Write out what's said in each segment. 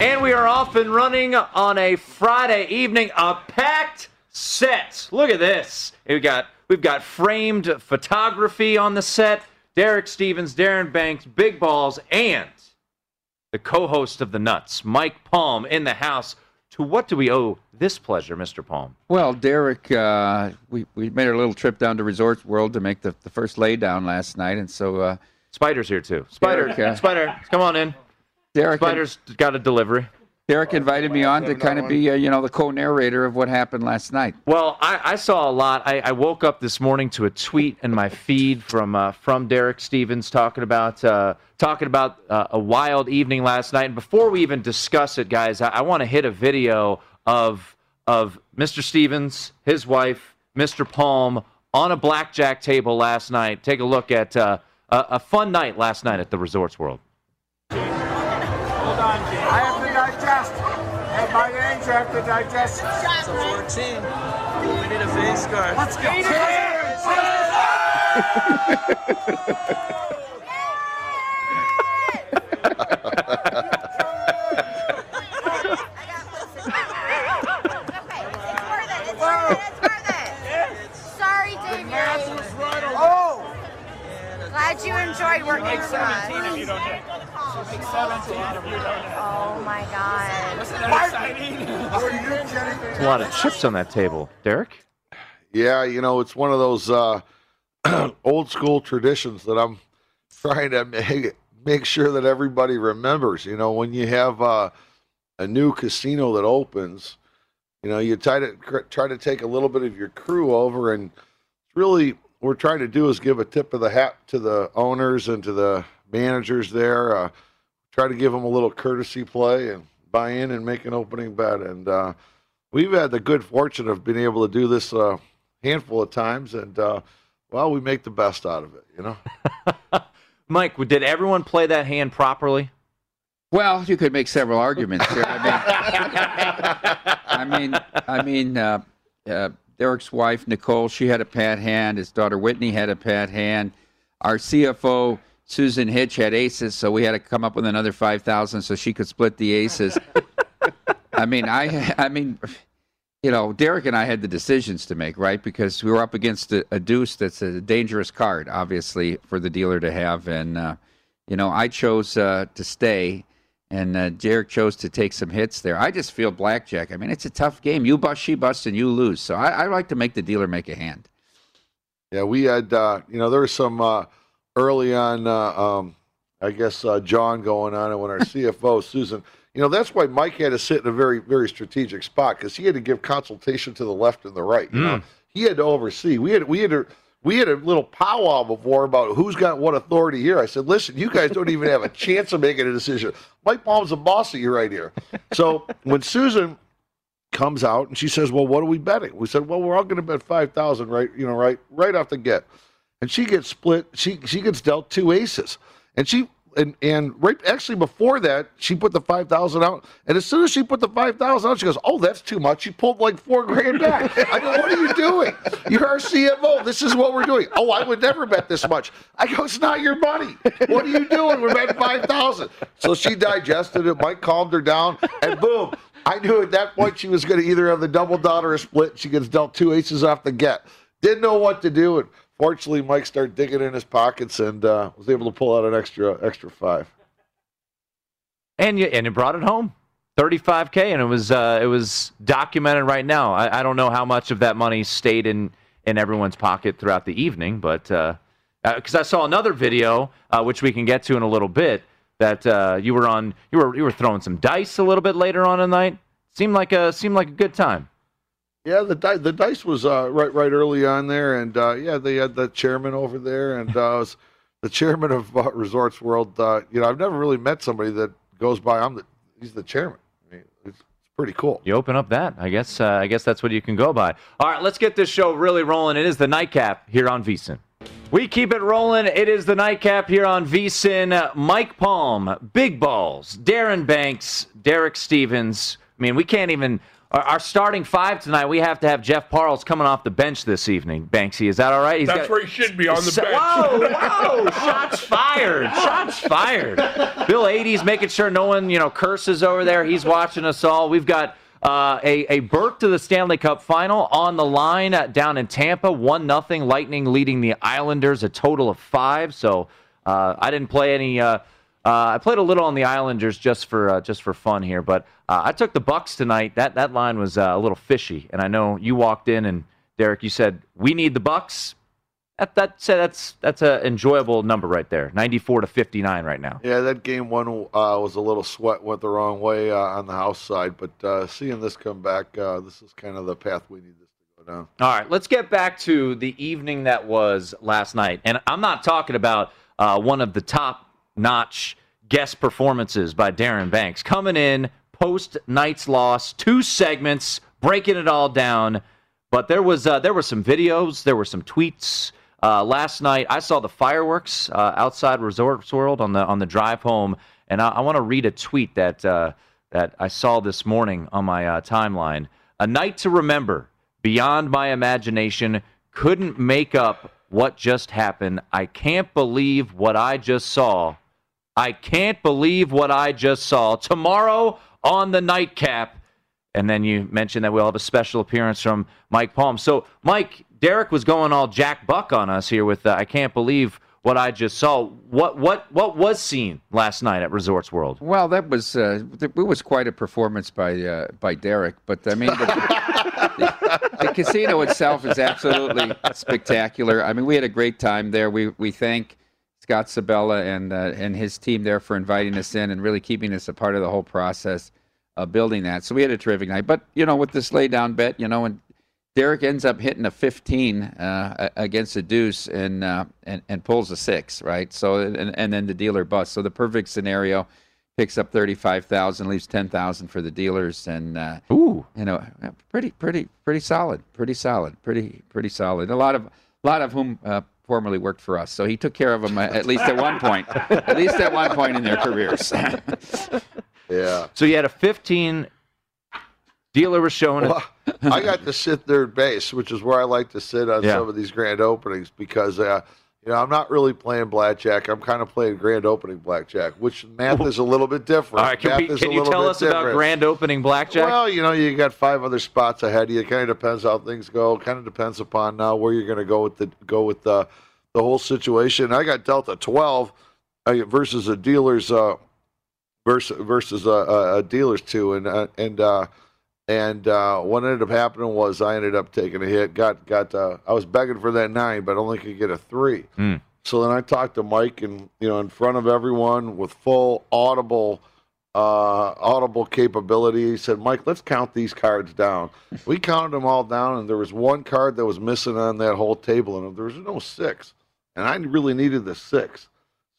And we are off and running on a Friday evening, a packed set. Look at this. We got we've got framed photography on the set. Derek Stevens, Darren Banks, Big Balls, and the co-host of the Nuts, Mike Palm, in the house. To what do we owe this pleasure, Mr. Palm? Well, Derek, uh, we, we made our little trip down to Resorts World to make the, the first laydown last night, and so uh, Spider's here too. Spider, Derek, uh, Spider, come on in. Derek, Spider's got a delivery. Derek invited me on to kind of be, uh, you know, the co-narrator of what happened last night. Well, I, I saw a lot. I, I woke up this morning to a tweet in my feed from uh, from Derek Stevens talking about uh, talking about uh, a wild evening last night. And before we even discuss it, guys, I, I want to hit a video of of Mr. Stevens, his wife, Mr. Palm, on a blackjack table last night. Take a look at uh, a, a fun night last night at the Resorts World. Hold on, Jay. I have to digest. At my age, I have to digest. It's a 14. We need a face guard. Let's go. Sorry, David. Oh! Glad you enjoyed working Make with 17 us. if you don't hit. Make 17 if you don't hit. Oh my God. Wasn't that exciting? Are you kidding a lot of chips on that table, Derek. Yeah, you know, it's one of those uh, old school traditions that I'm trying to make, make sure that everybody remembers. You know, when you have uh, a new casino that opens, you know, you try to try to take a little bit of your crew over, and it's really, what we're trying to do is give a tip of the hat to the owners and to the managers there. Uh, try to give them a little courtesy play and buy in and make an opening bet. And uh, we've had the good fortune of being able to do this a handful of times, and uh, well, we make the best out of it. You know. Mike, did everyone play that hand properly? Well, you could make several arguments here. I mean, I mean, I mean, uh, uh, Derek's wife Nicole, she had a pat hand. His daughter Whitney had a pat hand. Our CFO Susan Hitch had aces, so we had to come up with another five thousand so she could split the aces. I mean, I, I mean, you know, Derek and I had the decisions to make, right? Because we were up against a, a deuce that's a dangerous card, obviously, for the dealer to have, and uh, you know, I chose uh, to stay and uh, Derek chose to take some hits there. I just feel blackjack. I mean, it's a tough game. You bust, she busts, and you lose. So I, I like to make the dealer make a hand. Yeah, we had, uh, you know, there was some uh, early on. Uh, um, I guess uh, John going on, and when our CFO Susan, you know, that's why Mike had to sit in a very very strategic spot because he had to give consultation to the left and the right. You know, he had to oversee. We had we had to. We had a little powwow before about who's got what authority here. I said, listen, you guys don't even have a chance of making a decision. Mike Palm's the boss of you right here. So when Susan comes out and she says, "Well, what are we betting?" We said, "Well, we're all going to bet five thousand, right? You know, right, right off the get." And she gets split. She she gets dealt two aces, and she and and right actually before that she put the five thousand out, and as soon as she put the five thousand out, she goes, "Oh, that's too much." She pulled like four grand back. I go, "What are you doing? You're our CFO. This is what we're doing." Oh, I would never bet this much. I go, "It's not your money. What are you doing? We're betting five thousand. So she digested it. Mike calmed her down, and boom. I knew at that point she was going to either have the double dot or a split. She gets dealt two aces off the get. Didn't know what to do, and fortunately, Mike started digging in his pockets and uh, was able to pull out an extra extra five. and you and you brought it home. 35k and it was uh, it was documented right now. I, I don't know how much of that money stayed in in everyone's pocket throughout the evening, but because I saw another video uh, which we can get to in a little bit that uh, you were on you were you were throwing some dice a little bit later on in the night. Seemed like a seemed like a good time. Yeah, the di- the dice was uh, right right early on there, and uh, yeah, they had the chairman over there, and uh, was the chairman of uh, Resorts World. Uh, you know, I've never really met somebody that goes by. I'm the he's the chairman. I mean, it's, it's pretty cool. You open up that, I guess. Uh, I guess that's what you can go by. All right, let's get this show really rolling. It is the nightcap here on VSIN. We keep it rolling. It is the nightcap here on VSIN. Mike Palm, Big Balls, Darren Banks, Derek Stevens. I mean, we can't even. Our, starting five tonight, we have to have Jeff Parles coming off the bench this evening. Banksy, is that all right? He's That's got- where he should be on the So- bench. Whoa, whoa! Shots fired! Shots fired! Bill 80's making sure no one, you know, curses over there. He's watching us all. We've got uh, a a berth to the Stanley Cup Final on the line uh, down in Tampa. One nothing. Lightning leading the Islanders a total of five. So uh, I didn't play any. Uh, uh, I played a little on the Islanders just for uh, just for fun here, but uh, I took the Bucks tonight. That that line was uh, a little fishy, and I know you walked in and Derek, you said we need the Bucks. That that said that's that's an enjoyable number right there. Ninety four to fifty nine right now. Yeah, that game one uh, was a little sweat went the wrong way uh, on the house side, but uh, seeing this come back, uh, this is kind of the path we need this to go down. All right, let's get back to the evening that was last night, and I'm not talking about uh, one of the top notch guest performances by Darren Banks coming in post night's loss, two segments, breaking it all down. But there was uh, there were some videos, there were some tweets. Uh, last night, I saw the fireworks uh, outside Resorts World on the on the drive home, and I, I want to read a tweet that uh, that I saw this morning on my uh, timeline. A night to remember. Beyond my imagination, couldn't make up what just happened. I can't believe what I just saw. I can't believe what I just saw. Tomorrow on the nightcap. And then you mentioned that we'll have a special appearance from Mike Palm. So, Mike, Derek was going all Jack Buck on us here with uh, I can't believe what I just saw. What what what was seen last night at Resorts World? Well, that was uh, it was quite a performance by uh, by Derek. But I mean, the, the, the casino itself is absolutely spectacular. I mean, we had a great time there. We we thank Scott Sibella and uh, and his team there for inviting us in and really keeping us a part of the whole process of building that. So we had a terrific night. But you know, with this lay down bet, you know, and Derek ends up hitting a 15 uh, against a deuce and, uh, and and pulls a six, right? So and, and then the dealer busts. So the perfect scenario picks up 35,000, leaves 10,000 for the dealers, and uh, ooh, you know, pretty pretty pretty solid, pretty solid, pretty pretty solid. A lot of a lot of whom. Formerly worked for us so he took care of them at least at one point at least at one point in their careers Yeah. So you had a 15 dealer was showing Well, it. I got to sit third base, which is where I like to sit on Yeah. some of these grand openings because, uh, you know, I'm not really playing blackjack. I'm kind of playing grand opening blackjack, which math is a little bit different. All right, can, we, can you tell us about grand opening blackjack? Well, you know, you got five other spots ahead of you. It kind of depends how things go. Kind of depends upon now where you're going to go with the go with the the whole situation. I got dealt a 12 uh, versus a dealer's uh, versus versus a, a, a dealer's two, and uh, and uh, and uh, what ended up happening was I ended up taking a hit. Got got uh, I was begging for that nine, but only could get a three. Hmm. So then I talked to Mike, and you know, in front of everyone with full audible, uh, audible capability, he said, "Mike, let's count these cards down." We counted them all down, and there was one card that was missing on that whole table, and there was no six, and I really needed the six.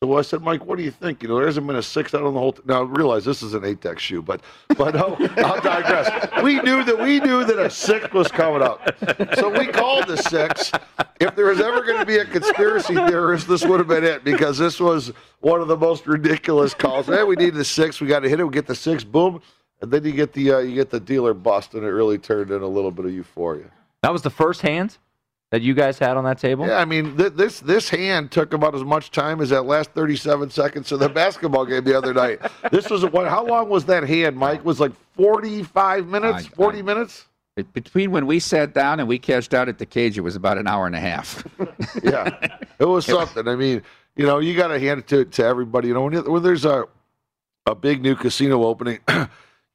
So I said, Mike, what do you think? You know, there hasn't been a six out on the whole. T- now, I realize this is an eight deck shoe, but but oh, I'll digress. We knew that we knew that a six was coming up, so we called the six. If there was ever going to be a conspiracy theorist, this would have been it because this was one of the most ridiculous calls. Hey, we need the six. We got to hit it. We get the six. Boom, and then you get the uh, you get the dealer bust, and it really turned in a little bit of euphoria. That was the first hand that you guys had on that table? Yeah, I mean, th- this this hand took about as much time as that last 37 seconds of the basketball game the other night. This was what? How long was that hand, Mike? Was like 45 minutes, 40 minutes. It- Between when we sat down and we cashed out at the cage, it was about an hour and a half. yeah, it was something. I mean, you know, you got to hand it to, to everybody. You know, when, when there's a a big new casino opening,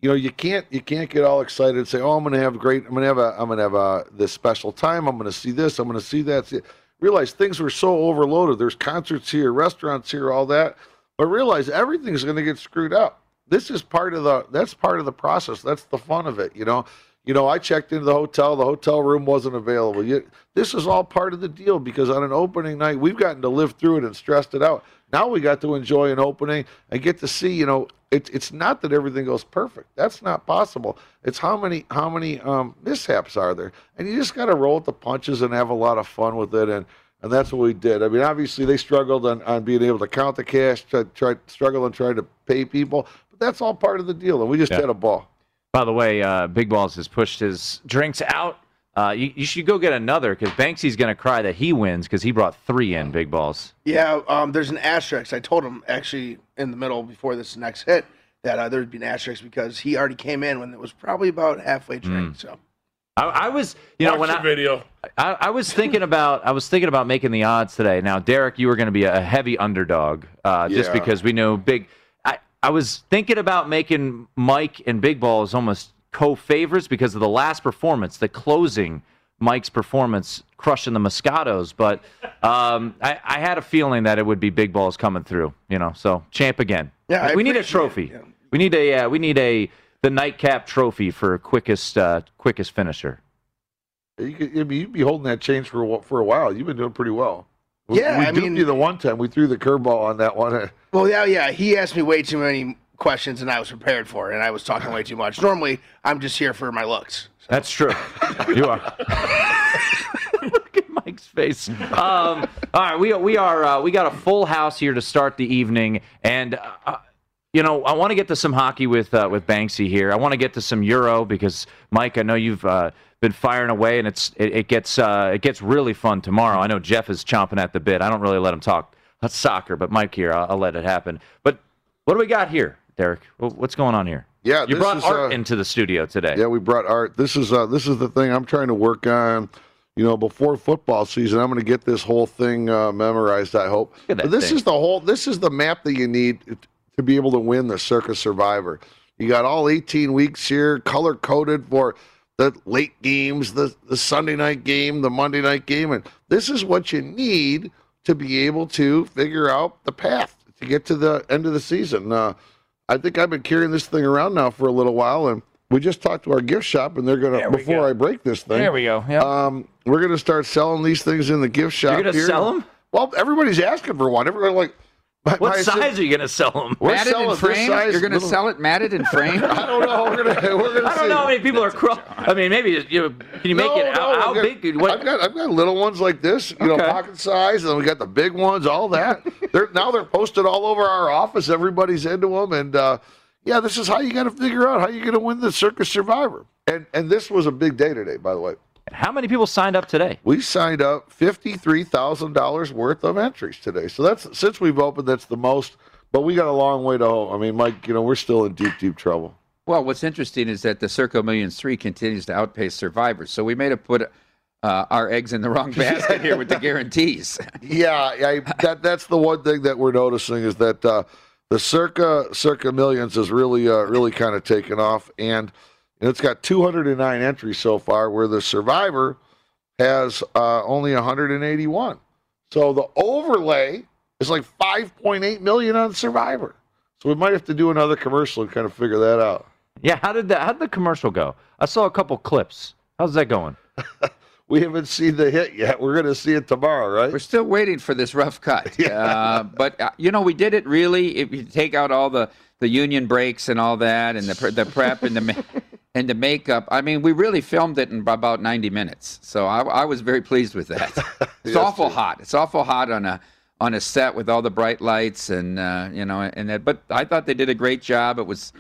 you know, you can't you can't get all excited and say, "Oh, I'm going to have great. I'm going to have a I'm going to have a this special time. I'm going to see this. I'm going to see that." Realize things were so overloaded. There's concerts here, restaurants here, all that, but realize everything's going to get screwed up. This is part of the that's part of the process. That's the fun of it, you know. You know, I checked into the hotel. The hotel room wasn't available. You, this is all part of the deal because on an opening night, we've gotten to live through it and stressed it out. Now we got to enjoy an opening and get to see. You know, it's it's not that everything goes perfect. That's not possible. It's how many how many um, mishaps are there, and you just got to roll with the punches and have a lot of fun with it. And and that's what we did. I mean, obviously they struggled on, on being able to count the cash, try, try struggle and try to pay people, but that's all part of the deal. And we just Yeah. had a ball. By the way, uh, Big Balls has pushed his drinks out. Uh, you, you should go get another because Banksy's going to cry that he wins because he brought three in, Big Balls. Yeah, um, there's an asterisk. I told him actually in the middle before this next hit that uh, there'd be an asterisk because he already came in when it was probably about halfway drank. So I, I was, you know, Watch when I, video. I, I was thinking about, I was thinking about making the odds today. Now, Derek, you were going to be a heavy underdog, uh, just Yeah. because we know big. I, I was thinking about making Mike and Big Balls almost co-favorites because of the last performance, the closing Mike's performance, crushing the Moscatos. But um, I, I had a feeling that it would be Big Balls coming through. You know, so champ again. Yeah, I we need a appreciate trophy. We need a, uh, we need a the nightcap trophy for quickest, uh, quickest finisher. You could, I mean, you'd be holding that change for a, for a while. You've been doing pretty well. We, Yeah, we I duped mean- you the one time. We threw the curveball on that one. Well, yeah, yeah. He asked me way too many questions and I was prepared for, it, and I was talking way too much. Normally, I'm just here for my looks. That's true. You are. Look at Mike's face. Um, all right, we we are uh, we got a full house here to start the evening, and uh, you know I want to get to some hockey with uh, with Banksy here. I want to get to some Euro because Mike, I know you've uh, been firing away, and it's it, it gets uh, it gets really fun tomorrow. I know Jeff is chomping at the bit. I don't really let him talk that's soccer, but Mike here, I'll, I'll let it happen. But what do we got here, Derek? What's going on here? Yeah, you brought is, art uh, into the studio today. Yeah, we brought art. This is uh, this is the thing I'm trying to work on. You know, before football season, I'm going to get this whole thing uh, memorized. I hope. at that But this thing. is the whole. This is the map that you need to be able to win the Circa Survivor. You got all 18 weeks here, color coded for the late games, the the Sunday night game, the Monday night game, and this is what you need to be able to figure out the path to get to the end of the season. Uh, I think I've been carrying this thing around now for a little while, and we just talked to our gift shop, and they're gonna before go. I break this thing. There we go. Yep. Um, we're gonna start selling these things in the gift shop. You're gonna here. sell 'em? Well, everybody's asking for one. Everybody like. My- What my size are you going to sell them? We're matted selling and this framed? size You're going to sell it matted and framed? I don't know. We're gonna. We're gonna. I don't see. know how many people are. Cro- I mean, maybe you can you make No, it how, no, how I've got- big? What, I've got I've got little ones like this, you know, pocket size, and we got the big ones, all that. they're now they're posted all over our office. Everybody's into them, and uh, yeah, this is how you got to figure out how you're going to win the Circa Survivor. And and this was a big day today, by the way. How many people signed up today? We signed up fifty three thousand dollars worth of entries today. So that's since we've opened, that's the most. But we got a long way to go. I mean, Mike, you know, we're still in deep, deep trouble. Well, what's interesting is that the Circa Millions 3 continues to outpace Survivors. So we may have put uh, our eggs in the wrong basket here with the guarantees. Yeah, I, that that's the one thing that we're noticing is that uh, the Circa Circa Millions is really uh, really kind of taken off, and it's got 209 entries so far, where the Survivor has uh, only 181. So the overlay is like 5.8 million on Survivor. So we might have to do another commercial and kind of figure that out. Yeah, how did that? How did the commercial go? I saw a couple clips. How's that going? we haven't seen the hit yet. We're going to see it tomorrow, right? We're still waiting for this rough cut. yeah. Uh, but uh, you know, we did it really. If you take out all the the union breaks and all that, and the the prep and the and the makeup, I mean, we really filmed it in about ninety minutes. So I, I was very pleased with that. It's yes, awful true. hot. It's awful hot on a on a set with all the bright lights and uh, you know and that. But I thought they did a great job. It was,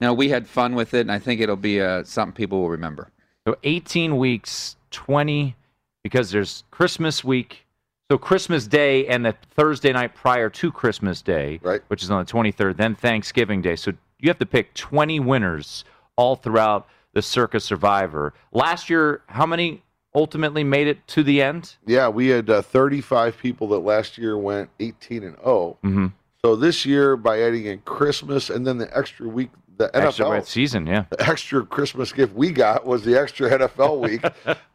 you know, we had fun with it, and I think it'll be uh, something people will remember. So 18 weeks, 20, because there's Christmas week. So Christmas Day and the Thursday night prior to Christmas Day, right. which is on the 23rd, then Thanksgiving Day. So you have to pick 20 winners all throughout the Circa Survivor. Last year, how many ultimately made it to the end? Yeah, we had uh, 35 people that last year went 18 and 0. Mm-hmm. So this year, by adding in Christmas and then the extra week the extra NFL season, yeah. The extra Christmas gift we got was the extra NFL week.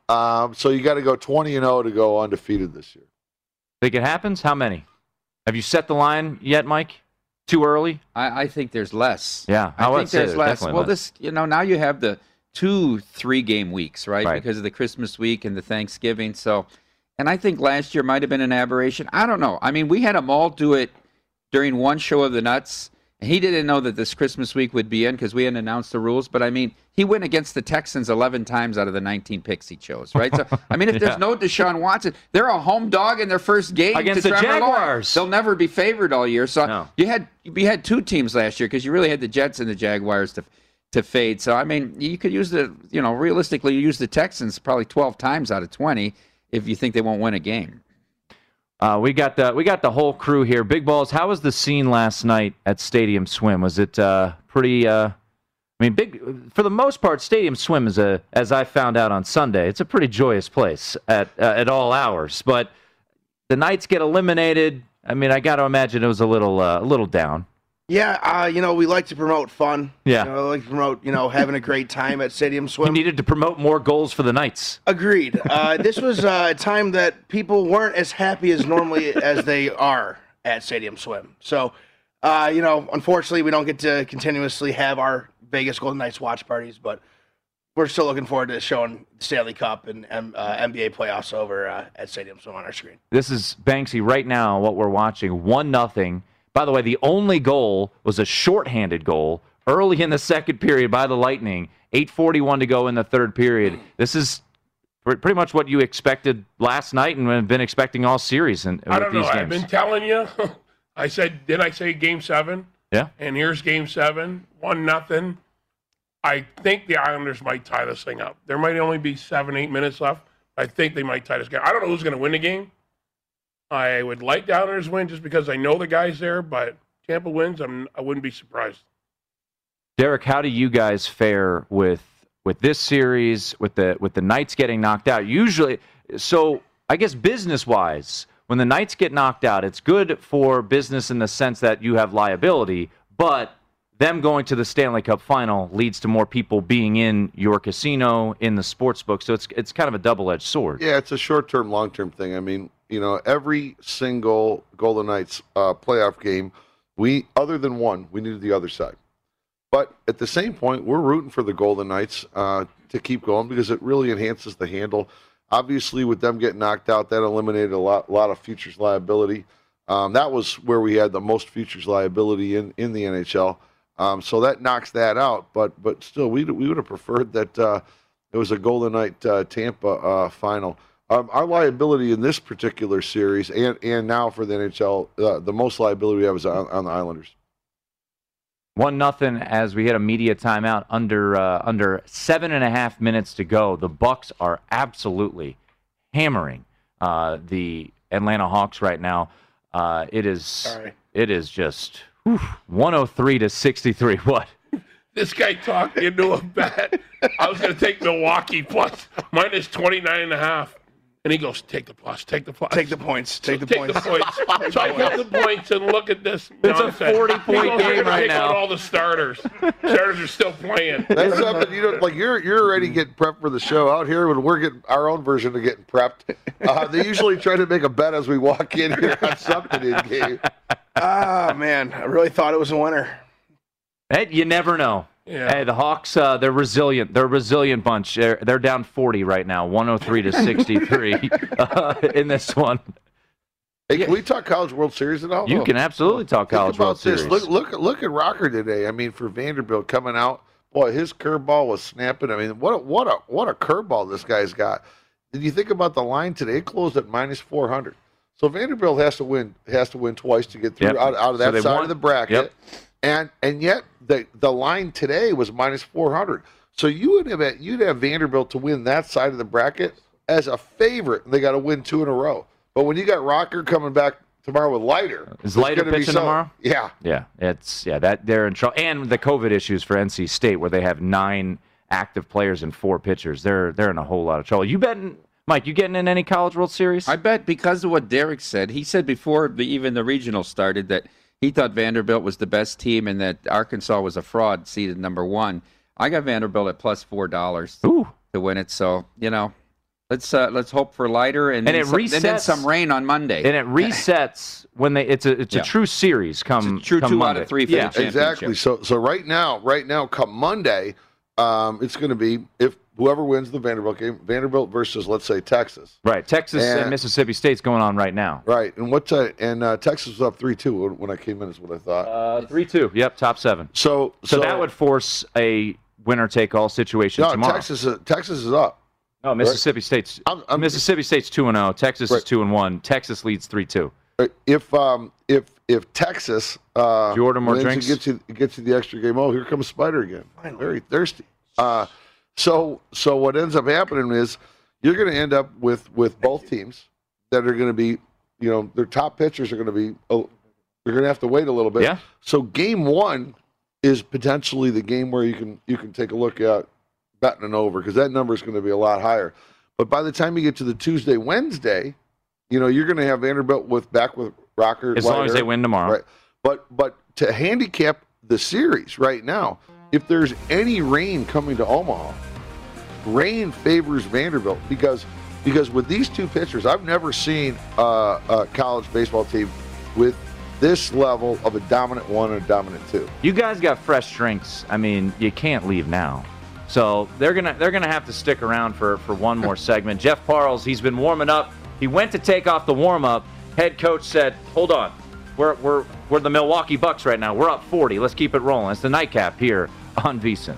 um, so you got to go 20 and 0 to go undefeated this year. Think it happens? How many? Have you set the line yet, Mike? Too early? I, I think there's less. Yeah, I, think there's less. Well, less. this you know now you have the two three game weeks right? right because of the Christmas week and the Thanksgiving. So, and I think last year might have been an aberration. I don't know. I mean, we had them all do it during one show of the nuts he didn't know that this Christmas week would be in because we hadn't announced the rules. But I mean, he went against the Texans 11 times out of the 19 picks he chose, right? So, I mean, if yeah. there's no Deshaun Watson, they're a home dog in their first game against the Jaguars. They'll never be favored all year. So no. you had you had two teams last year because you really had the Jets and the Jaguars to to fade. So I mean, you could use the you know realistically you use the Texans probably 12 times out of 20 if you think they won't win a game. Uh, we got the we got the whole crew here. Big balls. How was the scene last night at Stadium Swim? Was it uh, pretty? Uh, I mean, big for the most part. Stadium Swim is a, as I found out on Sunday, it's a pretty joyous place at uh, at all hours. But the Knights get eliminated. I mean, I got to imagine it was a little uh, a little down. Yeah, uh, you know, we like to promote fun. Yeah. You know, like to promote, you know, having a great time at Stadium Swim. You needed to promote more goals for the Knights. Agreed. Uh, this was uh, a time that people weren't as happy as normally as they are at Stadium Swim. So, uh, you know, unfortunately, we don't get to continuously have our Vegas Golden Knights watch parties, but we're still looking forward to showing Stanley Cup and uh, NBA playoffs over uh, at Stadium Swim on our screen. This is Banksy right now. What we're watching, one nothing by the way, the only goal was a shorthanded goal early in the second period by the Lightning. 8:41 to go in the third period. This is pretty much what you expected last night and have been expecting all series. And I don't know. Games. I've been telling you. I said, did I say Game Seven? Yeah. And here's Game Seven, one nothing. I think the Islanders might tie this thing up. There might only be seven, eight minutes left. I think they might tie this game. I don't know who's going to win the game. I would like Downers win just because I know the guys there, but Tampa wins, I'm, I wouldn't be surprised. Derek, how do you guys fare with with this series with the with the Knights getting knocked out? Usually, so I guess business wise, when the Knights get knocked out, it's good for business in the sense that you have liability, but them going to the Stanley Cup final leads to more people being in your casino in the sports book. So it's it's kind of a double edged sword. Yeah, it's a short term, long term thing. I mean, you know, every single Golden Knights uh, playoff game, we other than one, we needed the other side. But at the same point, we're rooting for the Golden Knights uh, to keep going because it really enhances the handle. Obviously, with them getting knocked out, that eliminated a lot, a lot of futures liability. Um, that was where we had the most futures liability in, in the NHL. Um, so that knocks that out. But but still, we we would have preferred that uh, it was a Golden Knight uh, Tampa uh, final. Um, our liability in this particular series, and and now for the NHL, uh, the most liability we have is on, on the Islanders. One nothing as we hit a media timeout under uh, under seven and a half minutes to go. The Bucks are absolutely hammering uh, the Atlanta Hawks right now. Uh, it is Sorry. it is just whew, 103 to 63. What? This guy talked into a bet. I was going to take Milwaukee plus minus 29 and a half. And he goes, take the plus, take the plus. Take the points. Take the take points. the points. so I get the points and look at this. It's a 40 point goes, game right now." all the starters. starters are still playing. That's something you know. Like you're you're already getting prepped for the show out here. When we're getting our own version of getting prepped, uh, they usually try to make a bet as we walk in here on something in game. Ah, man. I really thought it was a winner. Hey, you never know. Yeah. Hey, the Hawks, uh, they're resilient. They're a resilient bunch. They're, they're down 40 right now, 103 to 63 uh, in this one. Hey, can we talk College World Series at all? You can absolutely talk Think College about World this. Series. Look, look, look at Rocker today. I mean, for Vanderbilt coming out, boy, his curveball was snapping. I mean, what a, what a what a curveball this guy's got. Did you think about the line today? It closed at minus four hundred. So Vanderbilt has to win has to win twice to get through Yep. out, out of that they side won. of the bracket. Yep. And and yet the the line today was minus four hundred. So you would have you'd have Vanderbilt to win that side of the bracket as a favorite. They got to win two in a row. But when you got Rocker coming back tomorrow with Leiter, Is it's Leiter pitching so- tomorrow? Yeah. Yeah, it's yeah that they're in trouble, and the COVID issues for NC State, where they have nine active players and four pitchers. They're they're in a whole lot of trouble. You betting, Mike? You getting in any College World Series? I bet because of what Derek said. He said before the, even the regional started that he thought Vanderbilt was the best team and that Arkansas was a fraud, seeded number one. I got Vanderbilt at plus four dollars to win it. So you know, let's uh, let's hope for Leiter and, And then it some, and then some rain on Monday. and it resets when they it's a it's Yeah. a true series come true come two out Monday. of three for yeah. championship. Exactly. So so right now, right now, come Monday, um, it's going to be if whoever wins the Vanderbilt game, Vanderbilt versus let's say Texas. Right, Texas and, And- Mississippi State's going on right now. Right. And what uh, and uh, Texas was up three two when I came in is what I thought. Uh, three two. Yep, top seven. So So, that would force a winner take all situation no, tomorrow. Texas uh, Texas is up. no, Mississippi State's Mississippi State's two and zero. Texas is two and one. Texas leads three two. If um if if Texas uh, Did you order more wins and drinks? gets you gets you the extra game. Oh, here comes Spider again. Very thirsty. Uh, so so what ends up happening is you're going to end up with with both teams that are going to be you know their top pitchers are going to be oh, they're going to have to wait a little bit. Yeah. So game one is potentially the game where you can you can take a look at betting an over because that number is going to be a lot higher. But by the time you get to the Tuesday Wednesday, you know you're going to have Vanderbilt with back with Rocker As long as they win tomorrow. Right. But but to handicap the series right now, if there's any rain coming to Omaha, rain favors Vanderbilt because because with these two pitchers, I've never seen uh, a college baseball team with this level of a dominant one and a dominant two. You guys got fresh drinks. I mean, you can't leave now. So they're gonna they're gonna have to stick around for for one more segment. Jeff Parles, he's been warming up. He went to take off the warm up. Head coach said, "Hold on, we're we're we're the Milwaukee Bucks right now. We're up 40. Let's keep it rolling." It's the nightcap here on VSiN.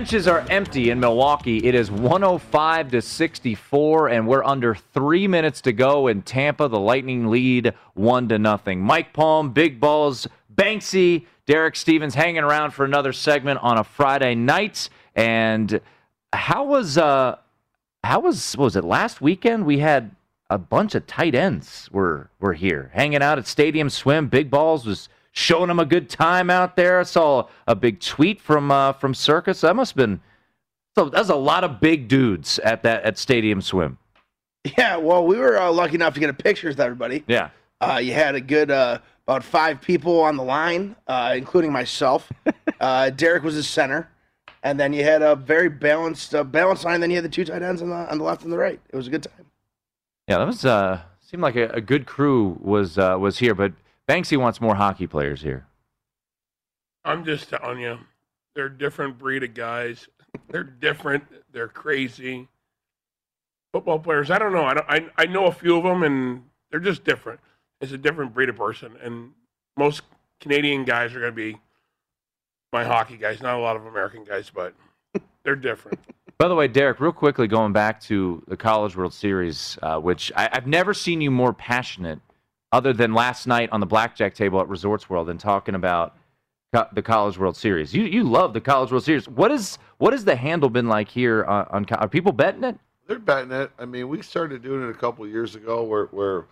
Benches are empty in Milwaukee. It is 105 to 64, and we're under three minutes to go in Tampa. The Lightning lead one to nothing. Mike Palm, Big Balls, Banksy, Derek Stevens hanging around for another segment on a Friday night. And how was uh how was was it last weekend? We had a bunch of tight ends were were here hanging out at Stadium Swim. Big Balls was showing them a good time out there. I saw a big tweet from uh, from Circa. That must have been so. That's a lot of big dudes at that at Stadium Swim. Yeah, well, we were uh, lucky enough to get a pictures with everybody. Yeah, Uh, you had a good uh, about five people on the line, uh, including myself. uh, Derek was the center, and then you had a very balanced uh, balanced line. Then you had the two tight ends on the on the left and the right. It was a good time. yeah. That was uh seemed like a, a good crew was uh, was here, but Banksy wants more hockey players here. I'm just telling you, they're a different breed of guys. They're different. They're crazy. Football players, I don't know. I don't. I, I know a few of them, and they're just different. It's a different breed of person, and most Canadian guys are going to be my hockey guys. Not a lot of American guys, but they're different. By the way, Derek, real quickly going back to the College World Series, uh, which I, I've never seen you more passionate, other than last night on the blackjack table at Resorts World and talking about co- the College World Series. You you love the College World Series. What is what has the handle been like here on? on are people betting it? They're betting it. I mean, we started doing it a couple years ago, where where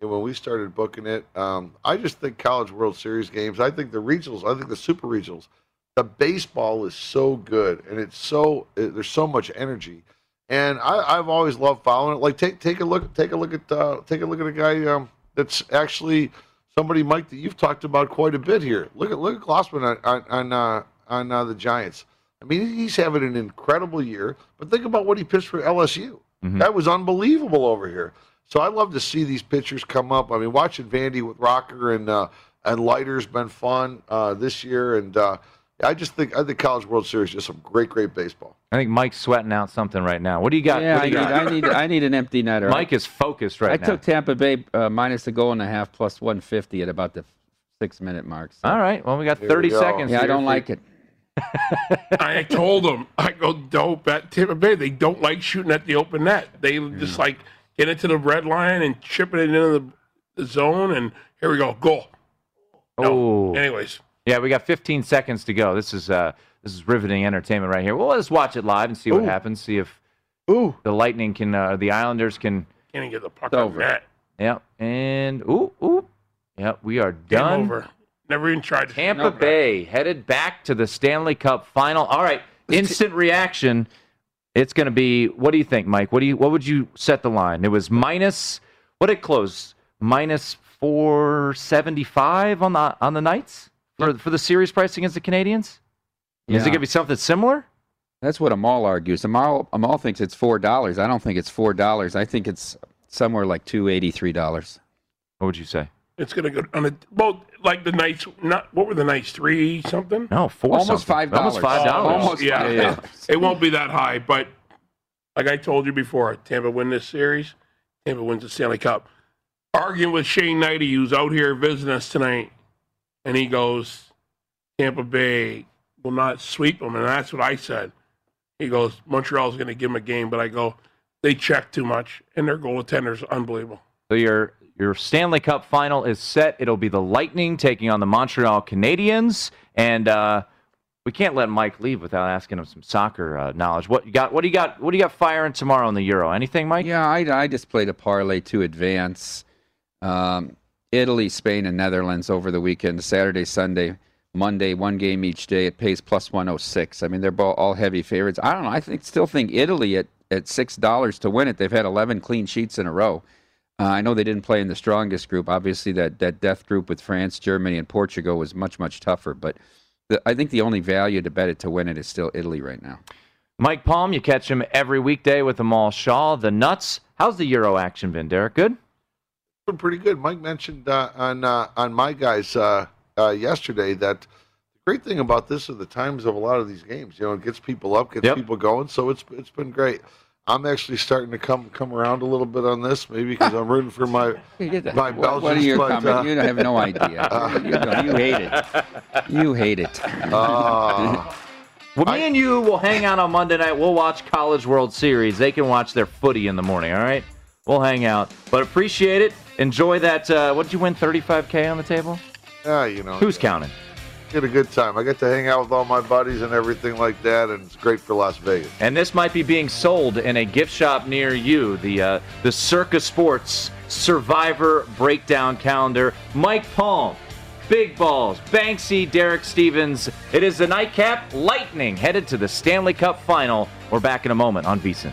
you know, when we started booking it. Um, I just think College World Series games. I think the regionals. I think the Super Regionals. The baseball is so good, and it's so it, there's so much energy, and I, I've always loved following it. Like take take a look take a look at uh, take a look at a guy um, that's actually somebody, Mike, that you've talked about quite a bit here. Look at look at Gausman on on on, uh, on uh, the Giants. I mean, he's having an incredible year. But think about what he pitched for LSU. That was unbelievable over here. So I love to see these pitchers come up. I mean, watching Vandy with Rocker and uh, and Leiter's been fun uh, this year, and uh, I just think I think College World Series is just some great, great baseball. I think Mike's sweating out something right now. What do you got? Yeah, What I do need. I need, I need an empty netter. Mike is focused right I now. I took Tampa Bay uh, minus a goal and a half plus 150 at about the six minute mark. so- All right. Well, we got Here we 30 go. seconds. Yeah, I don't like it. I told them, I go, dope at Tampa Bay. They don't like shooting at the open net. They just like get into the red line and chipping it into the, the zone, and here we go, goal. Oh. Anyways, Yeah, we got 15 seconds to go. This is uh this is riveting entertainment right here. Well, let's watch it live and see what Ooh. happens. See if Ooh. the Lightning can, uh, the Islanders can. can't get the puck on net. Yep. And ooh, ooh. Yep, we are Game done. over. Never even tried to. Tampa No. Bay headed back to the Stanley Cup final. All right, instant reaction. It's going to be. What do you think, Mike? What do you? What would you set the line? It was minus. What did it close? Minus four seventy five on the on the Knights for for the series price against the Canadiens. Is it going to be something similar? That's what Amal argues. Amal, Amal thinks it's four dollars. I don't think it's four dollars. I think it's somewhere like two eighty three dollars. What would you say? It's gonna go on a well, like the Knights. Not what were the Knights? Three something? No, four. Almost something. $5. Almost five dollars. Almost, yeah. Yeah. It won't be that high, but like I told you before, Tampa win this series. Tampa wins the Stanley Cup. Arguing with Shane Knighty, who's out here visiting us tonight, and he goes, Tampa Bay will not sweep them, and that's what I said. He goes, Montreal's going to give them a game, but I go, they check too much, and their goaltender's unbelievable. So your your Stanley Cup final is set. It'll be the Lightning taking on the Montreal Canadiens, and uh, we can't let Mike leave without asking him some soccer uh, knowledge. What you got? What do you got? What do you got firing tomorrow in the Euro? Anything, Mike? Yeah, I, I just played a parlay to advance. Um, Italy, Spain, and Netherlands over the weekend. Saturday, Sunday, Monday, one game each day. It pays plus 106. I mean, they're all heavy favorites. I don't know. I think still think Italy at at six dollars to win it. They've had 11 clean sheets in a row. Uh, I know they didn't play in the strongest group. Obviously, that that death group with France, Germany, and Portugal was much much tougher. But the, I think the only value to bet it to win it is still Italy right now. Mike Palm, you catch him every weekday with Amal Shah. The Nuts. How's the Euro action been, Derek? Good. Been pretty good. Mike mentioned uh, on uh, on my guys uh, uh, yesterday that the great thing about this are the times of a lot of these games. You know, it gets people up, gets Yep. people going. So it's it's been great. I'm actually starting to come come around a little bit on this, maybe because I'm rooting for my my Belgians. what are your but, uh, you have no idea. you, don't- you hate it. You hate it. uh, Well, me and you will hang out on Monday night. We'll watch College World Series. They can watch their footy in the morning. All right, we'll hang out. But appreciate it. Enjoy that. Uh, what did you win? 35k on the table. yeah, you know, Who's counting? get a good time. I get to hang out with all my buddies and everything like that, and it's great for Las Vegas. And this might be being sold in a gift shop near you. The uh, the Circa Sports Survivor Breakdown Calendar. Mike Palm, Big Balls, Banksy, Derek Stevens. It is the nightcap. Lightning headed to the Stanley Cup Final. We're back in a moment on VSiN.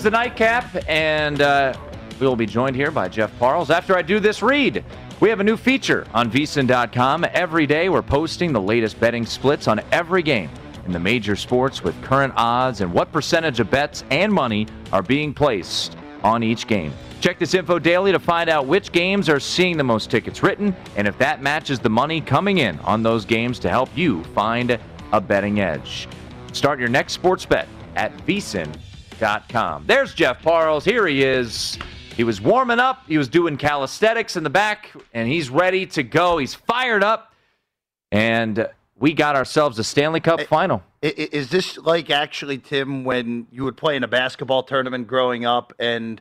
Is the nightcap, and uh, we will be joined here by Jeff Parles. After I do this read, we have a new feature on vsin.com. Every day, we're posting the latest betting splits on every game in the major sports with current odds and what percentage of bets and money are being placed on each game. Check this info daily to find out which games are seeing the most tickets written and if that matches the money coming in on those games to help you find a betting edge. Start your next sports bet at vsin.com. There's Jeff Parles. Here he is. He was warming up. He was doing calisthenics in the back, and he's ready to go. He's fired up. and we got ourselves a Stanley Cup final. Is this like actually, Tim, when you would play in a basketball tournament growing up and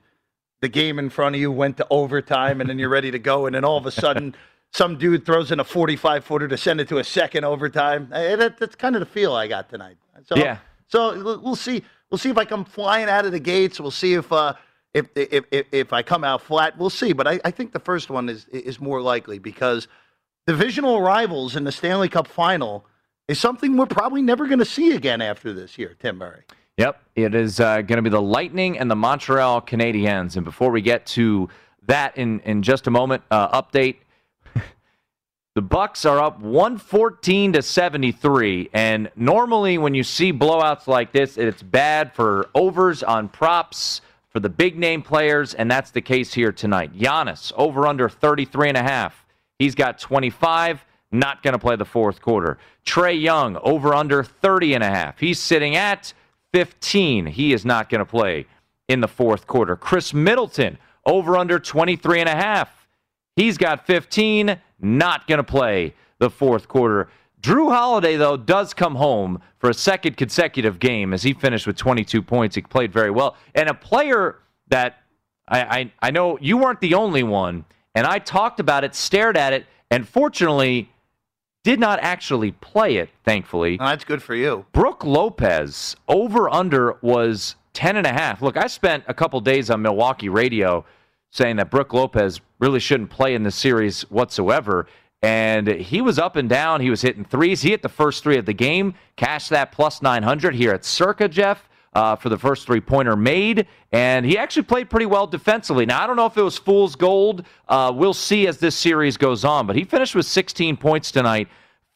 the game in front of you went to overtime and then you're ready to go, and then all of a sudden some dude throws in a 45 footer to send it to a second overtime? That, that's kind of the feel I got tonight. So, Yeah. So we'll see. We'll see if I come flying out of the gates. We'll see if uh, if, if if if I come out flat. We'll see. But I, I think the first one is is more likely because divisional rivals in the Stanley Cup final is something we're probably never going to see again after this year, Tim Murray. Yep, it is uh, going to be the Lightning and the Montreal Canadiens. And before we get to that in, in just a moment, uh, update. The Bucks are up 114 to 73, and normally when you see blowouts like this, it's bad for overs on props for the big name players, and that's the case here tonight. Giannis over under 33 and a half. He's got 25, not going to play the fourth quarter. Trae Young over under 30 and a half. He's sitting at 15. He is not going to play in the fourth quarter. Khris Middleton over under 23 and a half. He's got 15, not going to play the fourth quarter. Jrue Holiday, though, does come home for a second consecutive game as he finished with 22 points. He played very well. And a player that I, I, I know you weren't the only one, and I talked about it, stared at it, and fortunately did not actually play it, thankfully. that's good for you. Brook Lopez over under was 10 and a half. Look, I spent a couple days on Milwaukee radio saying that Brook Lopez really shouldn't play in this series whatsoever. And he was up and down. He was hitting threes. He hit the first three of the game, cashed that plus 900 here at Circa, Jeff, uh, for the first three pointer made. And he actually played pretty well defensively. Now, I don't know if it was fool's gold. Uh, we'll see as this series goes on. But he finished with 16 points tonight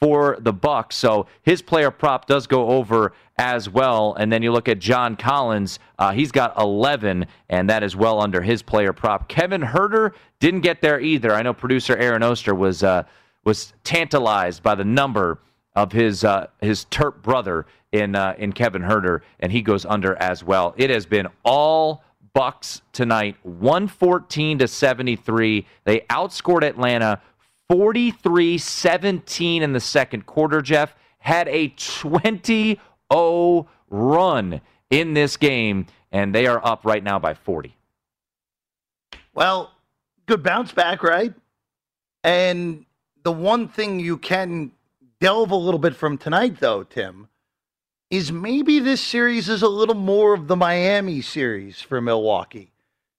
for the Bucks. So his player prop does go over as well. And then you look at John Collins, uh, he's got 11, and that is well under his player prop. Kevin Huerter didn't get there either. I know producer Aaron Oster was uh, was tantalized by the number of his uh, his Terp brother in uh, in Kevin Huerter, and he goes under as well. It has been all Bucks tonight, 114 to 73. They outscored Atlanta 43 17 in the second quarter, Jeff. Had a 20 0 run in this game, and they are up right now by 40. Well, good bounce back, right? And the one thing you can delve a little bit from tonight, though, Tim, is maybe this series is a little more of the Miami series for Milwaukee,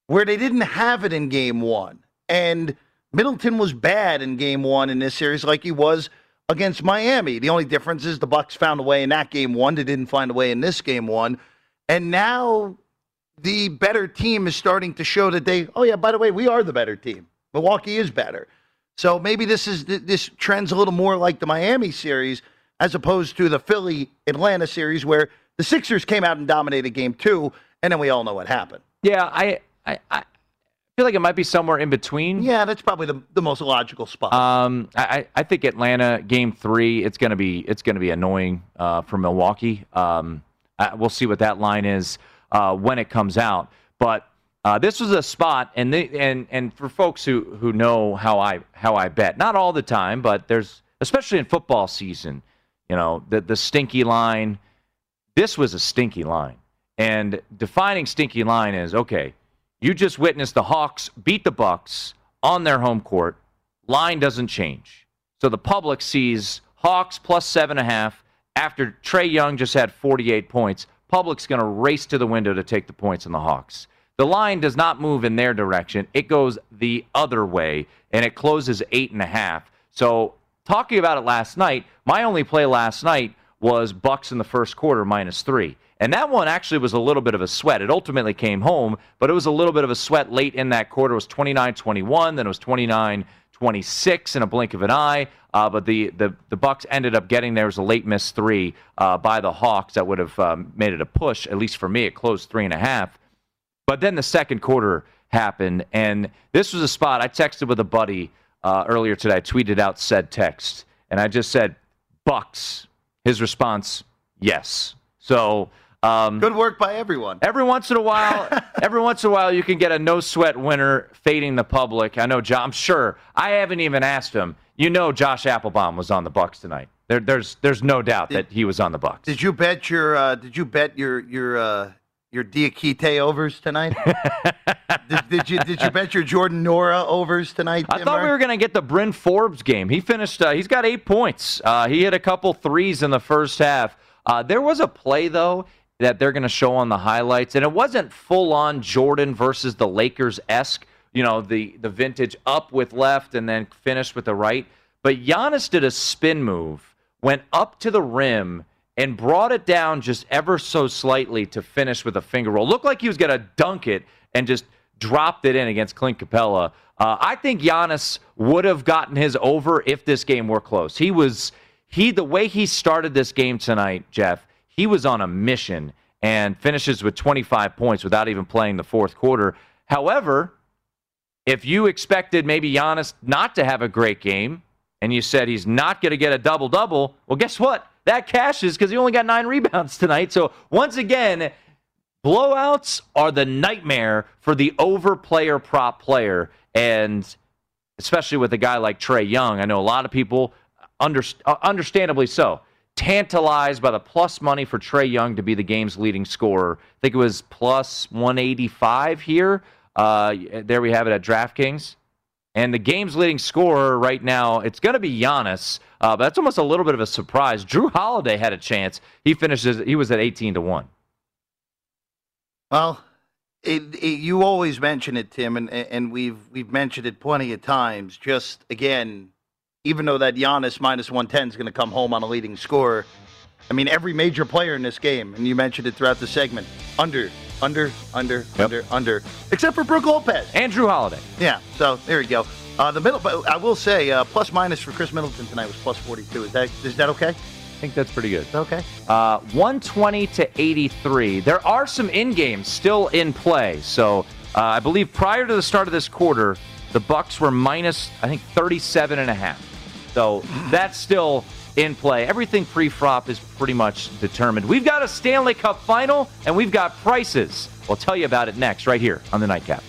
where they didn't have it in game one. And Middleton was bad in game one in this series, like he was against Miami. The only difference is the Bucks found a way in that game one. They didn't find a way in this game one. And now the better team is starting to show that they, oh yeah, by the way, we are the better team. Milwaukee is better. So maybe this is this trends a little more like the Miami series as opposed to the Philly Atlanta series where the Sixers came out and dominated game two, and then we all know what happened. Yeah, I I, I feel like it might be somewhere in between. Yeah, that's probably the, the most logical spot. Um, I, I think Atlanta game three, it's gonna be it's gonna be annoying uh, for Milwaukee. Um, uh, we'll see what that line is uh, when it comes out. But uh, this was a spot, and and and for folks who who know how I how I bet, not all the time, but there's especially in football season, you know, the the stinky line. This was a stinky line, and defining stinky line is okay. You just witnessed the Hawks beat the Bucks on their home court. Line doesn't change, so the public sees Hawks plus seven and a half after Trae Young just had 48 points. Public's going to race to the window to take the points on the Hawks. The line does not move in their direction. It goes the other way, and it closes eight and a half. So, talking about it last night, my only play last night was Bucks in the first quarter minus three. And that one actually was a little bit of a sweat. It ultimately came home, but it was a little bit of a sweat late in that quarter. It was 29 21, then it was 29 26 in a blink of an eye. Uh, but the, the, the Bucks ended up getting there. It was a late miss three uh, by the Hawks that would have um, made it a push. At least for me, it closed three and a half. But then the second quarter happened, and this was a spot I texted with a buddy uh, earlier today. I tweeted out said text, and I just said Bucks. His response, yes. So Um, Good work by everyone. Every once in a while, every once in a while, you can get a no sweat winner fading the public. I know, John. I'm sure. I haven't even asked him. You know, Josh Appelbaum was on the Bucks tonight. There, there's, there's no doubt that he was on the Bucks. Did you bet your uh, Did you bet your your uh, your Diakite overs tonight? did, did you Did you bet your Jordan Nwora overs tonight? I thought we were going to get the Bryn Forbes game. He finished. Uh, he's got eight points. Uh, he hit a couple threes in the first half. Uh, there was a play though that they're going to show on the highlights, and it wasn't full on Jordan versus the Lakers esque. You know, the the vintage up with left and then finished with the right. But Giannis did a spin move, went up to the rim and brought it down just ever so slightly to finish with a finger roll. Looked like he was going to dunk it and just dropped it in against Clint Capela. Uh, I think Giannis would have gotten his over if this game were close. He was he the way he started this game tonight, Jeff. He was on a mission and finishes with 25 points without even playing the fourth quarter. However, if you expected maybe Giannis not to have a great game and you said he's not going to get a double double, well, guess what? That cashes because he only got nine rebounds tonight. So once again, blowouts are the nightmare for the over player prop player. And especially with a guy like Trae Young, I know a lot of people, under, uh, understandably so, tantalized by the plus money for Trae Young to be the game's leading scorer. I think it was plus 185 here. Uh, there we have it at DraftKings. And the game's leading scorer right now, it's going to be Giannis. Uh, but that's almost a little bit of a surprise. Jrue Holiday had a chance. He finishes. He was at 18 to one. Well, it, it, you always mention it, Tim, and and we've we've mentioned it plenty of times. Just again, even though that Giannis minus 110 is going to come home on a leading scorer, I mean, every major player in this game, and you mentioned it throughout the segment, under, under, under, yep. under, under, except for Brook Lopez. And Jrue Holiday. Yeah, so there we go. Uh, the middle, but I will say, uh, plus minus for Khris Middleton tonight was plus 42. Is that is that okay? I think that's pretty good. Okay. Uh, 120 to 83. There are some in games still in play. So uh, I believe prior to the start of this quarter, the Bucks were minus, I think, 37 and a half. So that's still in play. Everything pre-flop is pretty much determined. We've got a Stanley Cup final and we've got prices. We'll tell you about it next, right here on the Nightcap.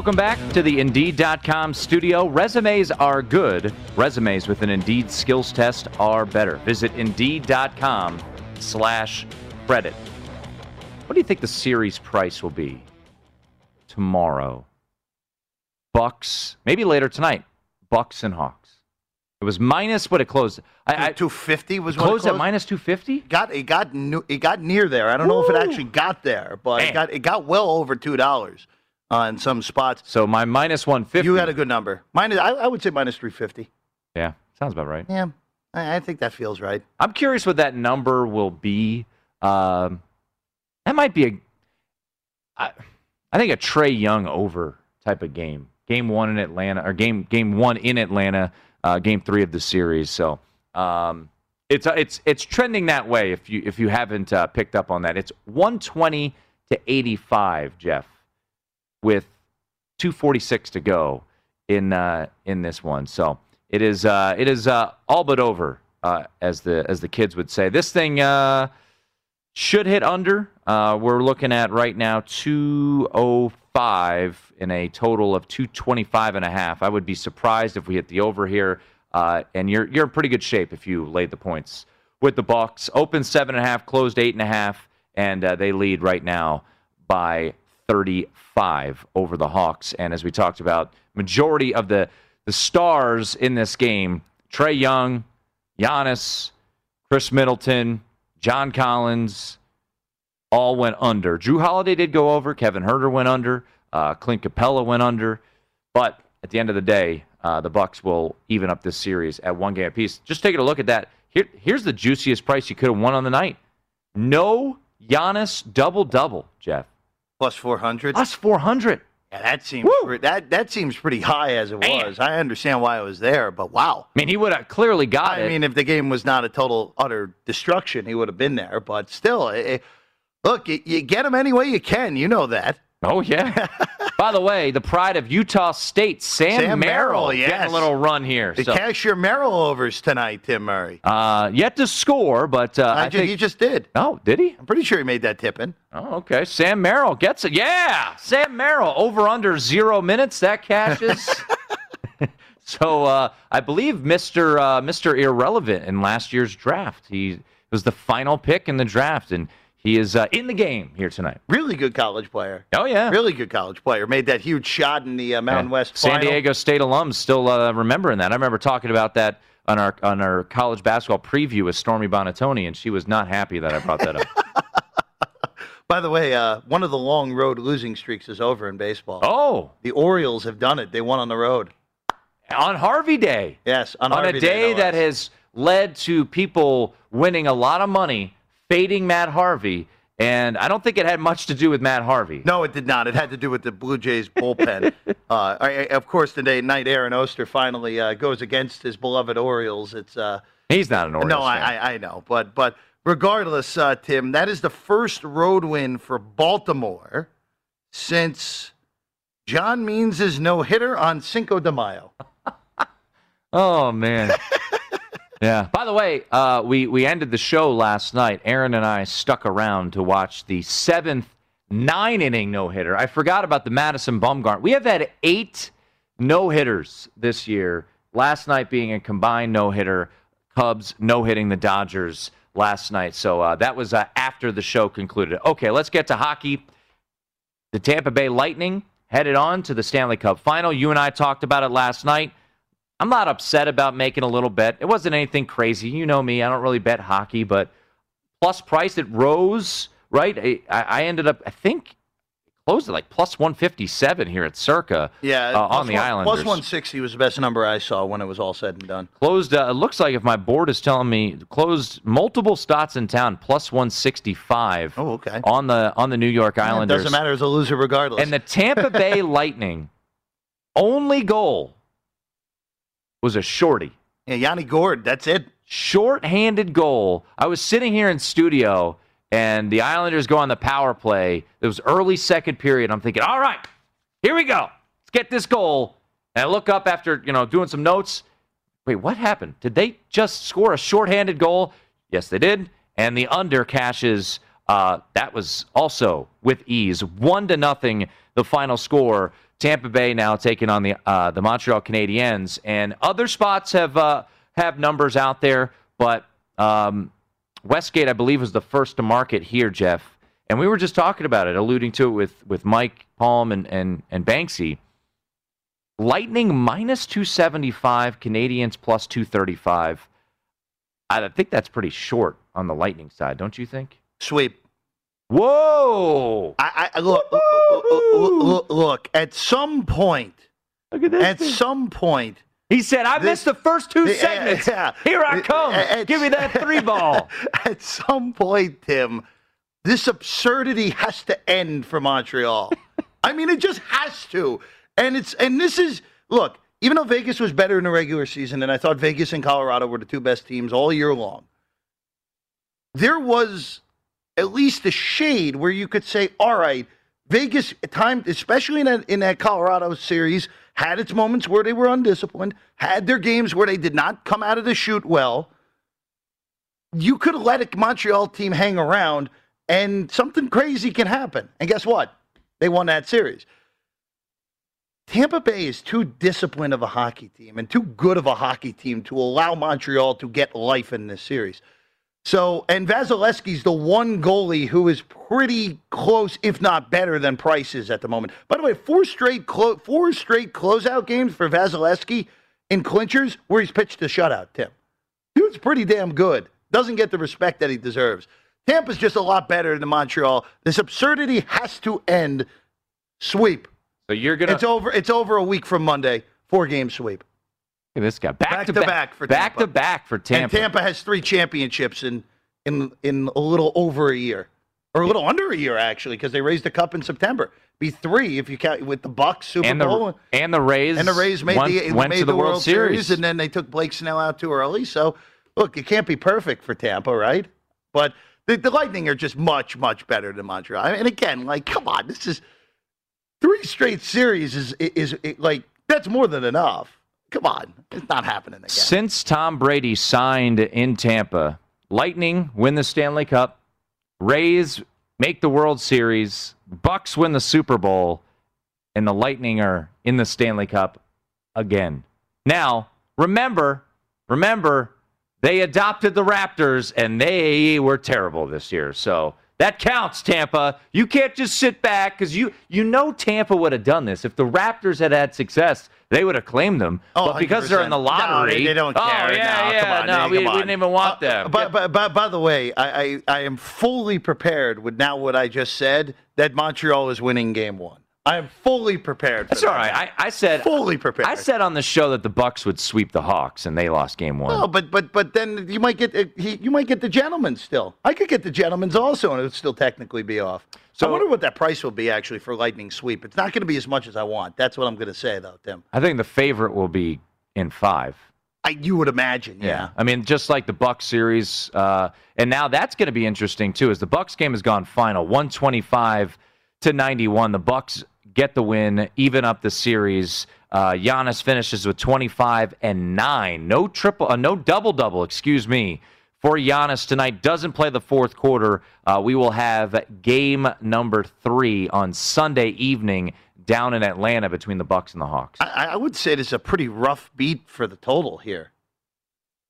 Welcome back to the Indeed.com studio. Resumes are good. Resumes with an Indeed skills test are better. Visit Indeed.com slash credit. What do you think the series price will be tomorrow? Bucks, maybe later tonight. Bucks and Hawks. It was minus what it closed. I, I, 250 was closed, it closed at minus 250. Got it got it got near there. I don't know if it actually got there, but Man. it got it got well over two dollars uh, in some spots. So my minus 150. You had a good number. Minus, I, I would say minus 350. Yeah, sounds about right. Yeah, I, I, think that feels right. I'm curious what that number will be. Um, that might be a, I, I think a Trae Young over type of game. Game one in Atlanta, or game game one in Atlanta, uh, game three of the series. So um, it's uh, it's it's trending that way. If you if you haven't uh, picked up on that, it's 120 to 85, Jeff with 246 to go in uh, in this one. So it is uh, it is uh, all but over, uh, as the as the kids would say. This thing uh, should hit under. Uh, we're looking at right now 205 in a total of 225 and a half. I would be surprised if we hit the over here. and you're you're in pretty good shape if you laid the points with the Bucks. Open seven and a half, closed eight and a half, and they lead right now by 35 over the Hawks. And as we talked about, majority of the the stars in this game, Trae Young, Giannis, Khris Middleton, John Collins, all went under. Jrue Holiday did go over. Kevin Huerter went under. Uh, Clint Capela went under. But at the end of the day, uh, the Bucks will even up this series at one game apiece. Just taking a look at that. Here, here's the juiciest price you could have won on the night. No Giannis double double, Jeff. Plus 400? Plus 400. Yeah, that seems pre- that that seems pretty high as it Man. was. I understand why it was there, but wow. I mean, he would have clearly got I it. I mean, if the game was not a total utter destruction, he would have been there. But still, it, Look, you, you get him any way you can. You know that. Oh yeah. By the way, the pride of Utah State, Sam, Sam Merrill, getting yes. a little run here. The so, cashier Merrill overs tonight, Tim Murray. uh, yet to score, but uh, I I think he just did. Oh, did he? I'm pretty sure he made that tip in. Oh, okay. Sam Merrill gets it. Yeah, Sam Merrill over under zero minutes. That cashes. so uh, I believe Mister uh, Mister Irrelevant in last year's draft. He was the final pick in the draft, and he is uh, in the game here tonight. Really good college player. Oh yeah, Really good college player. Made that huge shot in the uh, Mountain Yeah. West San final. Diego State alums still uh, remembering that. I remember talking about that on our on our college basketball preview with Stormy Buonantony, and she was not happy that I brought that up. By the way, uh, one of the long road losing streaks is over in baseball. Oh, the Orioles have done it. They won on the road. on Harvey Day. Yes, on, on, a day no that has led to people winning a lot of money, fading Matt Harvey, and I don't think it had much to do with Matt Harvey. No, it did not. It had to do with the Blue Jays bullpen. uh, I, of course, today night Aaron Oster finally uh, goes against his beloved Orioles. It's uh, He's not an Orioles no. I, I, I know, but but regardless, uh, Tim, that is the first road win for Baltimore since John Means' is no hitter on Cinco de Mayo. Oh man. Yeah. By the way, uh, we we ended the show last night. Aaron and I stuck around to watch the seventh nine inning no hitter. I forgot about the Madison Bumgarner. We have had eight no hitters this year. Last night being a combined no hitter. Cubs no hitting the Dodgers last night. So uh, that was uh, after the show concluded. Okay, let's get to hockey. The Tampa Bay Lightning headed on to the Stanley Cup final. You and I talked about it last night. I'm not upset about making a little bet. It wasn't anything crazy. You know me. I don't really bet hockey, but plus price it rose, right? I, I ended up, I think, closed at like plus 157 here at Circa Yeah, uh, on the one- Islanders. Plus 160 was the best number I saw when it was all said and done. Closed, uh, it looks like if my board is telling me, closed multiple spots in town, plus 165 oh, okay. on the on the New York Yeah, it Islanders. doesn't matter as a loser regardless. And the Tampa Bay Lightning only goal was a shorty. Yeah, Yanni Gourde, that's it. Short-handed goal. I was sitting here in studio, and the Islanders go on the power play. It was early second period. I'm thinking, all right, here we go. Let's get this goal. And I look up after you know doing some notes. Wait, what happened? Did they just score a short-handed goal? Yes, they did. And the under cashes. Uh, that was also with ease, one to nothing. The final score. Tampa Bay now taking on the uh, the Montreal Canadiens, and other spots have uh, have numbers out there, but um, Westgate, I believe, was the first to market here, Jeff. And we were just talking about it, alluding to it with with Mike Palm and and and Banksy. Lightning minus 275, Canadiens plus 235. I think that's pretty short on the Lightning side, don't you think? Sweep. Whoa! I, I look, look, look, at some point, look at this at thing. some point, He said, I missed the first two segments. yeah. Here I come. At- Give me that three ball. at some point, Tim, this absurdity has to end for Montreal. I mean, it just has to. And it's and this is look, even though Vegas was better in the regular season, and I thought Vegas and Colorado were the two best teams all year long, there was at least a shade where you could say, all right, Vegas time, especially in that, in that Colorado series, had its moments where they were undisciplined, had their games where they did not come out of the shoot well. You could let a Montreal team hang around, and something crazy can happen. And guess what? They won that series. Tampa Bay is too disciplined of a hockey team and too good of a hockey team to allow Montreal to get life in this series. So, and Vasilevskiy's the one goalie who is pretty close, if not better than Price is at the moment. By the way, four straight clo- four straight closeout games for Vasilevskiy in clinchers where he's pitched a shutout. Tim, dude's pretty damn good. Doesn't get the respect that he deserves. Tampa's just a lot better than Montreal. This absurdity has to end. Sweep. So you're gonna. It's over. It's over a week from Monday. Four game sweep. Look at this guy. Back, Back to to back, back for back Tampa. to back for Tampa. And Tampa has three championships in in in a little over a year, or a little under a year actually, because they raised the cup in September. Be three if you count with the Bucks Super and the Bowl. and the Rays and the Rays made went, the went made to the, World, Series. and then they took Blake Snell out too early. So look, it can't be perfect for Tampa, right? But The, the Lightning are just much, much better than Montreal. And again, like, come on, this is three straight series is is, is like that's more than enough. Come on, it's not happening again. Since Tom Brady signed in Tampa, Lightning win the Stanley Cup, Rays make the World Series, Bucks win the Super Bowl, and the Lightning are in the Stanley Cup again. Now, remember, remember, they adopted the Raptors and they were terrible this year. So that counts, Tampa. You can't just sit back because you you know Tampa would have done this if the Raptors had had success. They would have claimed them, Oh, but because they're in the 100%. No, lottery, they, they don't care. oh, yeah, no, yeah, come on, no, we, we didn't even want them. But, but, but by the way, I, I, I am fully prepared with now what I just said that Montreal is winning game one. I am fully prepared. For That's all right. I, I said fully prepared. I said on the show that the Bucks would sweep the Hawks, and they lost game one. No, but but but then you might get uh, he, you might get the gentleman's still. I could get the gentleman's also, and it would still technically be off. So I wonder what that price will be actually for Lightning sweep. It's not going to be as much as I want. That's what I'm going to say though, Tim. I think the favorite will be in five. I you would imagine, yeah. I mean, just like the Bucks series, uh, and now that's going to be interesting too. As the Bucks game has gone final, one twenty five to ninety one. The Bucks get the win, even up the series. Uh, Giannis finishes with twenty five and nine. No triple, uh, no double double. Excuse me. For Giannis tonight, doesn't play the fourth quarter. Uh, we will have game number three on Sunday evening down in Atlanta between the Bucks and the Hawks. I, I would say it's a pretty rough beat for the total here,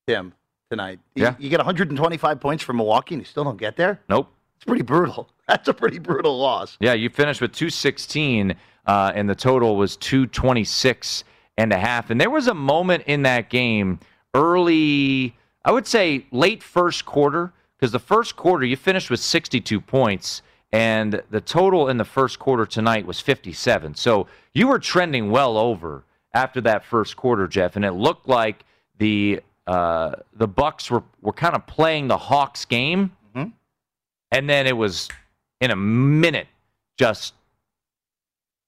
Tim, tonight. You, Yeah. you get 125 points from Milwaukee and you still don't get there? Nope. It's pretty brutal. That's a pretty brutal loss. Yeah, you finished with 216, uh, and the total was 226 and a half. And there was a moment in that game, early, I would say late first quarter, because the first quarter you finished with 62 points, and the total in the first quarter tonight was 57. So you were trending well over after that first quarter, Jeff, and it looked like the uh, the Bucks were were kind of playing the Hawks game, and then it was in a minute just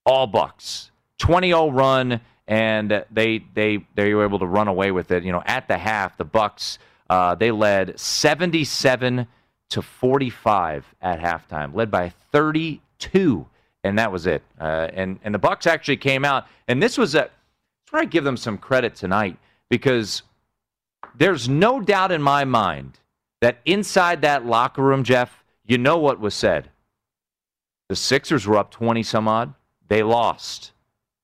all Bucks. 20-0 run and they they they were able to run away with it. You know, at the half, the Bucks uh, they led 77 to 45 at halftime, led by 32, and that was it. Uh, and and the Bucks actually came out, and this was a. Where I give them some credit tonight because there's no doubt in my mind that inside that locker room, Jeff, you know what was said. The Sixers were up 20 some odd. They lost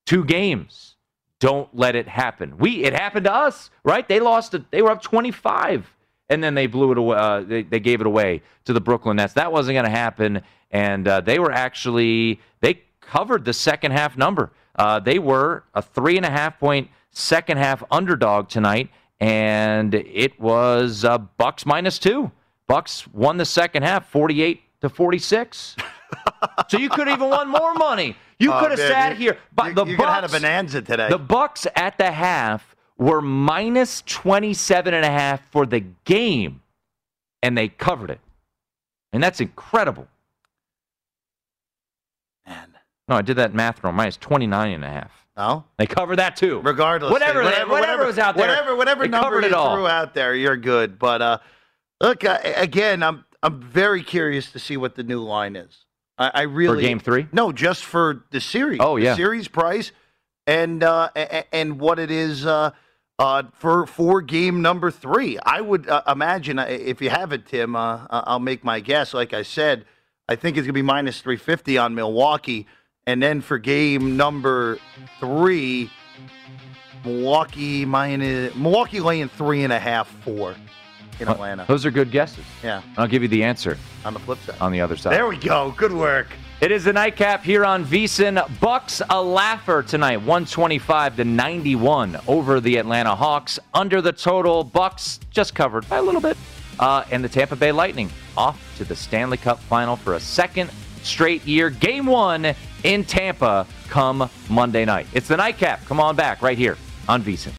two games. Don't let it happen. We it happened to us, right? They lost. it. They were up 25, and then they blew it away. Uh, they, they gave it away to the Brooklyn Nets. That wasn't going to happen, and uh, they were actually they covered the second half number. Uh, they were a three and a half point second half underdog tonight, and it was uh, Bucks minus two. Bucks won the second half, 48 to 46. So you could have even won more money. You Oh, could have sat here. But you- the you Bucks had a bonanza today. The Bucks at the half were minus 27 and a half for the game, and they covered it. And that's incredible. Man. No, I did that math wrong. Minus 29 and a half. Oh? They covered that too. Regardless, Whatever, they- whatever, whatever, was out there. whatever, whatever they number you all. threw out there, you're good. But uh, look, uh, again, I'm I'm very curious to see what the new line is. I, I really for game three? No, just for the series. Oh, The yeah. series price and uh, and what it is uh, uh, for for game number three. I would uh, imagine uh, if you have it, Tim. Uh, uh, I'll make my guess. Like I said, I think it's gonna be minus three fifty on Milwaukee, and then for game number three. Milwaukee minus Milwaukee laying three and a half, four in Uh, Atlanta. Those are good guesses. Yeah. I'll give you the answer On the flip side. on the other side. There we go. Good work. It is a nightcap here on VSIN. Bucks a laugher tonight, 125 to 91 over the Atlanta Hawks. Under the total, Bucks just covered by a little bit. Uh, and the Tampa Bay Lightning off to the Stanley Cup final for a second straight year. Game one in Tampa come Monday night. It's the nightcap. Come on back right here on VSIN.